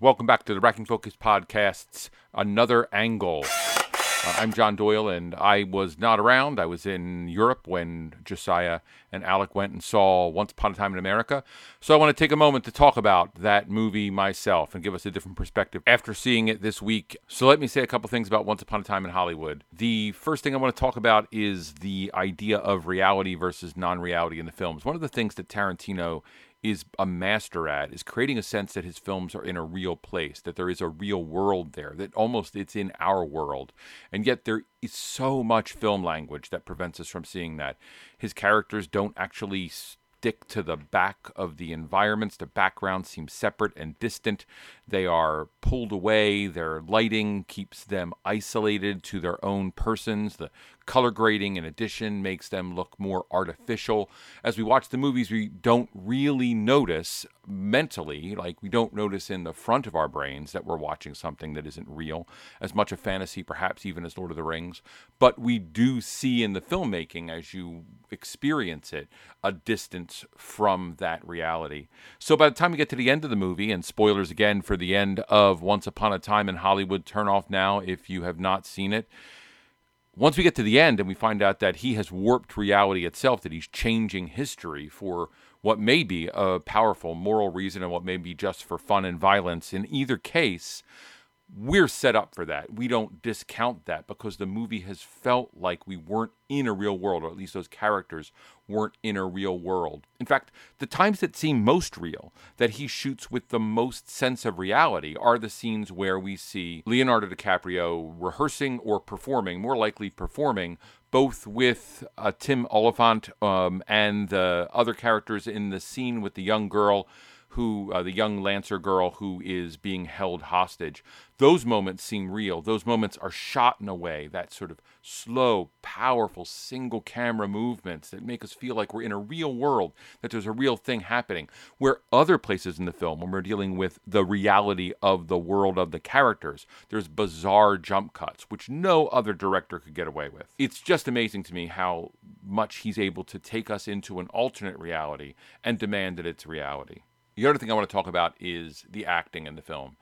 Welcome back to the Racking Focus Podcast's Another Angle. Uh, I'm John Doyle, and I was not around. I was in Europe when Josiah and Alec went and saw Once Upon a Time in America. So I want to take a moment to talk about that movie myself and give us a different perspective after seeing it this week. So let me say a couple things about Once Upon a Time in Hollywood. The first thing I want to talk about is the idea of reality versus non reality in the films. One of the things that Tarantino is a master at is creating a sense that his films are in a real place that there is a real world there that almost it's in our world and yet there is so much film language that prevents us from seeing that his characters don't actually stick to the back of the environments. The backgrounds seem separate and distant. They are pulled away. Their lighting keeps them isolated to their own persons. The color grading, in addition, makes them look more artificial. As we watch the movies, we don't really notice mentally, like we don't notice in the front of our brains that we're watching something that isn't real, as much a fantasy, perhaps even as Lord of the Rings. But we do see in the filmmaking, as you experience it, a distance from that reality. So by the time we get to the end of the movie, and spoilers again for the end of Once Upon a Time in Hollywood, turn off now if you have not seen it once we get to the end and we find out that he has warped reality itself, that he's changing history for what may be a powerful moral reason and what may be just for fun and violence, in either case, we're set up for that. We don't discount that because the movie has felt like we weren't in a real world, or at least those characters weren't in a real world. In fact, the times that seem most real, that he shoots with the most sense of reality, are the scenes where we see Leonardo DiCaprio rehearsing or performing, more likely performing, both with uh, Tim Olyphant um, and the other characters in the scene with the young girl who uh, the young lancer girl who is being held hostage. Those moments seem real. Those moments are shot in a way that sort of slow powerful single camera movements that make us feel like we're in a real world that there's a real thing happening. Where other places in the film when we're dealing with the reality of the world of the characters there's bizarre jump cuts which no other director could get away with. It's just amazing to me how much he's able to take us into an alternate reality and demand that it's reality the other thing I want to talk about is the acting in the film.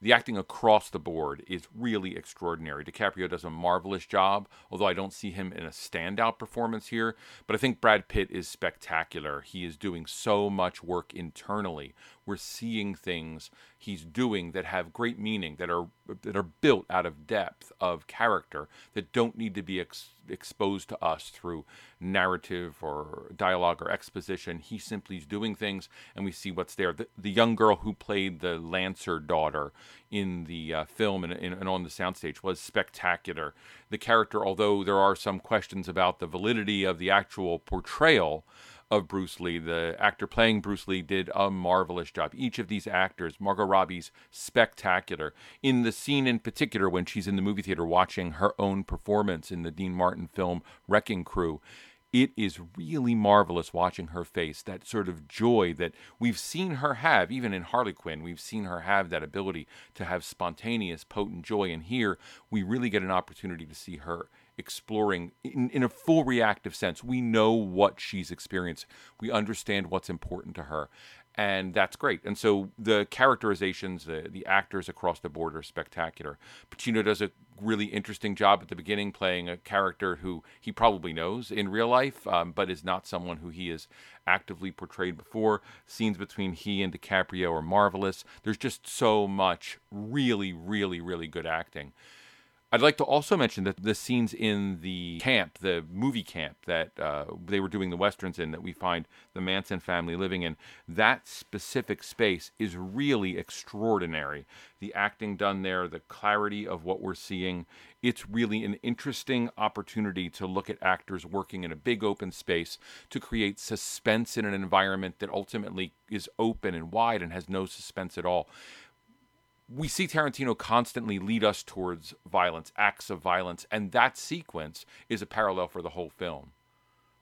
The acting across the board is really extraordinary. DiCaprio does a marvelous job, although I don't see him in a standout performance here. But I think Brad Pitt is spectacular. He is doing so much work internally we're seeing things he's doing that have great meaning, that are that are built out of depth of character, that don't need to be ex- exposed to us through narrative or dialogue or exposition. He simply is doing things, and we see what's there. The, the young girl who played the Lancer daughter in the uh, film and, and on the soundstage was spectacular. The character, although there are some questions about the validity of the actual portrayal of Bruce Lee. The actor playing Bruce Lee did a marvelous job. Each of these actors, Margot Robbie's spectacular. In the scene in particular, when she's in the movie theater watching her own performance in the Dean Martin film Wrecking Crew, it is really marvelous watching her face that sort of joy that we've seen her have even in harley quinn we've seen her have that ability to have spontaneous potent joy and here we really get an opportunity to see her exploring in, in a full reactive sense. We know what she's experienced. We understand what's important to her. And that's great. And so the characterizations, the, the actors across the board are spectacular. Pacino does a really interesting job at the beginning playing a character who he probably knows in real life, um, but is not someone who he has actively portrayed before. Scenes between he and DiCaprio are marvelous. There's just so much really, really, really good acting. I'd like to also mention that the scenes in the camp, the movie camp that uh, they were doing the westerns in, that we find the Manson family living in, that specific space is really extraordinary. The acting done there, the clarity of what we're seeing, it's really an interesting opportunity to look at actors working in a big open space to create suspense in an environment that ultimately is open and wide and has no suspense at all we see Tarantino constantly lead us towards violence, acts of violence, and that sequence is a parallel for the whole film.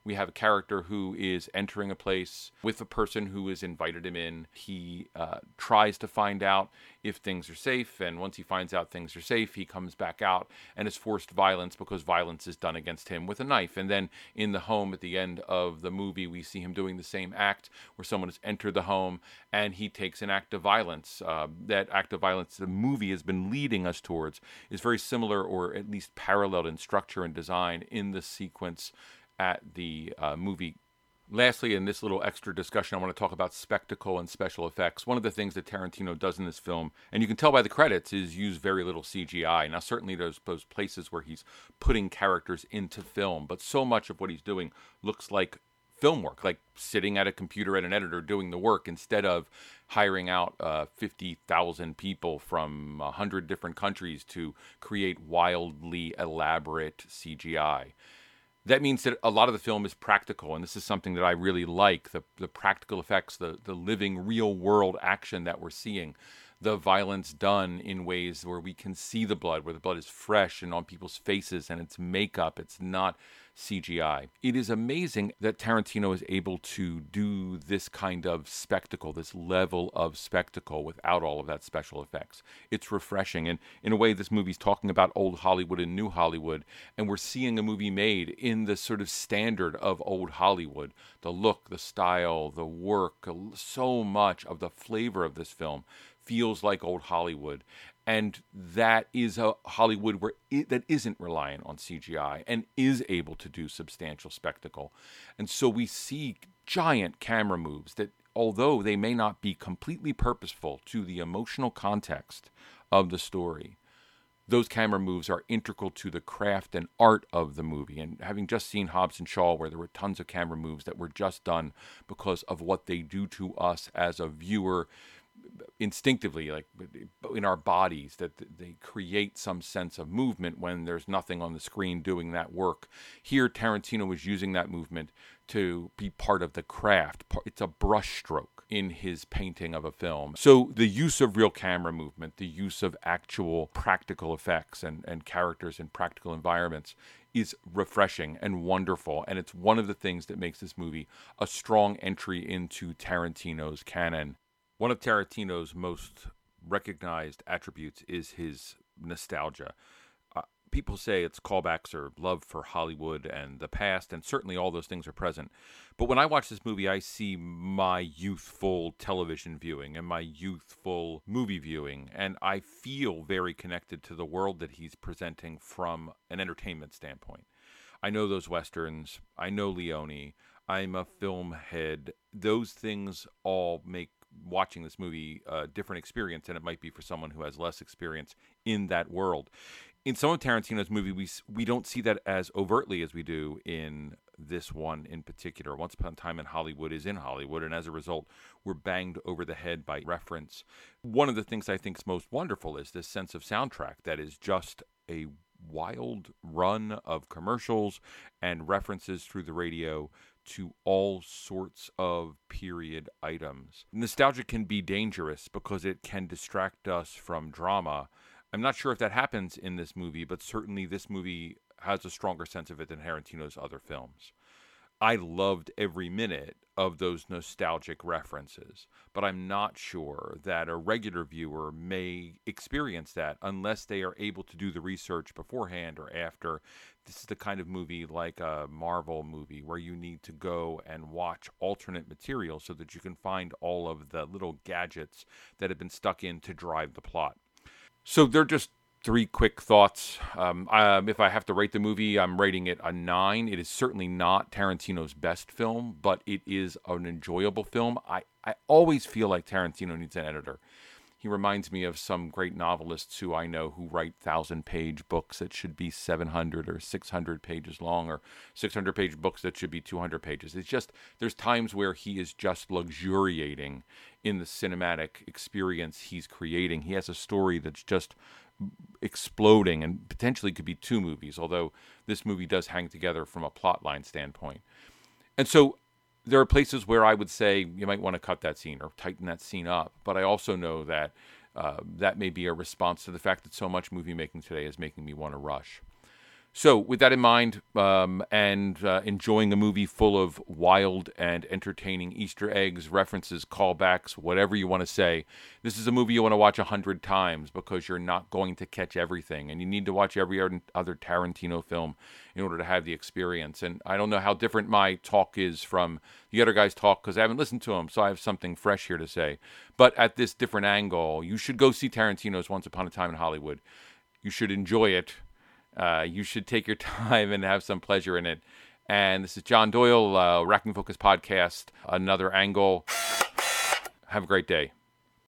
We have a character who is entering a place with a person who has invited him in. He uh, tries to find out if things are safe, and once he finds out things are safe, he comes back out and is forced violence because violence is done against him with a knife. And then in the home at the end of the movie, we see him doing the same act where someone has entered the home and he takes an act of violence. Uh, that act of violence the movie has been leading us towards is very similar or at least paralleled in structure and design in the sequence at the uh, movie. Lastly, in this little extra discussion, I want to talk about spectacle and special effects. One of the things that Tarantino does in this film, and you can tell by the credits, is use very little CGI. Now, certainly there's those places where he's putting characters into film, but so much of what he's doing looks like film work, like sitting at a computer at an editor doing the work instead of hiring out uh, 50,000 people from 100 different countries to create wildly elaborate CGI that means that a lot of the film is practical, and this is something that I really like the, the practical effects, the, the living, real world action that we're seeing, the violence done in ways where we can see the blood, where the blood is fresh and on people's faces, and it's makeup. It's not CGI. It is amazing that Tarantino is able to do this kind of spectacle, this level of spectacle without all of that special effects. It's refreshing. And in a way, this movie's talking about old Hollywood and new Hollywood. And we're seeing a movie made in the sort of standard of old Hollywood the look, the style, the work, so much of the flavor of this film feels like old Hollywood and that is a Hollywood where it, that isn't reliant on CGI and is able to do substantial spectacle. And so we see giant camera moves that although they may not be completely purposeful to the emotional context of the story, those camera moves are integral to the craft and art of the movie. And having just seen Hobbs and Shaw, where there were tons of camera moves that were just done because of what they do to us as a viewer instinctively like in our bodies that they create some sense of movement when there's nothing on the screen doing that work. Here tarantino was using that movement to be part of the craft. It's a brushstroke in his painting of a film. So the use of real camera movement the use of actual practical effects and, and characters in practical environments is refreshing and wonderful and it's one of the things that makes this movie a strong entry into tarantino's canon one of Tarantino's most recognized attributes is his nostalgia. Uh, people say it's callbacks or love for Hollywood and the past, and certainly all those things are present. But when I watch this movie, I see my youthful television viewing and my youthful movie viewing, and I feel very connected to the world that he's presenting from an entertainment standpoint. I know those westerns. I know Leone. I'm a film head. Those things all make watching this movie a different experience than it might be for someone who has less experience in that world. In some of Tarantino's movie, we we don't see that as overtly as we do in this one in particular. Once Upon a Time in Hollywood is in Hollywood, and as a result, we're banged over the head by reference. One of the things I think is most wonderful is this sense of soundtrack that is just a wild run of commercials and references through the radio to all sorts of period items. Nostalgia can be dangerous because it can distract us from drama. I'm not sure if that happens in this movie, but certainly this movie has a stronger sense of it than Tarantino's other films. I loved every minute of those nostalgic references, but I'm not sure that a regular viewer may experience that unless they are able to do the research beforehand or after. This is the kind of movie like a Marvel movie where you need to go and watch alternate material so that you can find all of the little gadgets that have been stuck in to drive the plot. So they're just three quick thoughts. Um, um, if I have to rate the movie, I'm rating it a nine. It is certainly not Tarantino's best film, but it is an enjoyable film. I, I always feel like Tarantino needs an editor. He reminds me of some great novelists who I know who write thousand page books that should be 700 or 600 pages long, or 600 page books that should be 200 pages. It's just, there's times where he is just luxuriating in the cinematic experience he's creating. He has a story that's just exploding and potentially could be two movies, although this movie does hang together from a plot line standpoint. And so there are places where I would say you might want to cut that scene or tighten that scene up, but I also know that uh, that may be a response to the fact that so much movie making today is making me want to rush. So, with that in mind, um, and uh, enjoying a movie full of wild and entertaining Easter eggs, references, callbacks, whatever you want to say, this is a movie you want to watch a hundred times because you're not going to catch everything, and you need to watch every other Tarantino film in order to have the experience. And I don't know how different my talk is from the other guy's talk because I haven't listened to him, so I have something fresh here to say. But at this different angle, you should go see Tarantino's Once Upon a Time in Hollywood. You should enjoy it uh, you should take your time and have some pleasure in it. And this is John Doyle, uh, Racking Focus Podcast, another angle. Have a great day.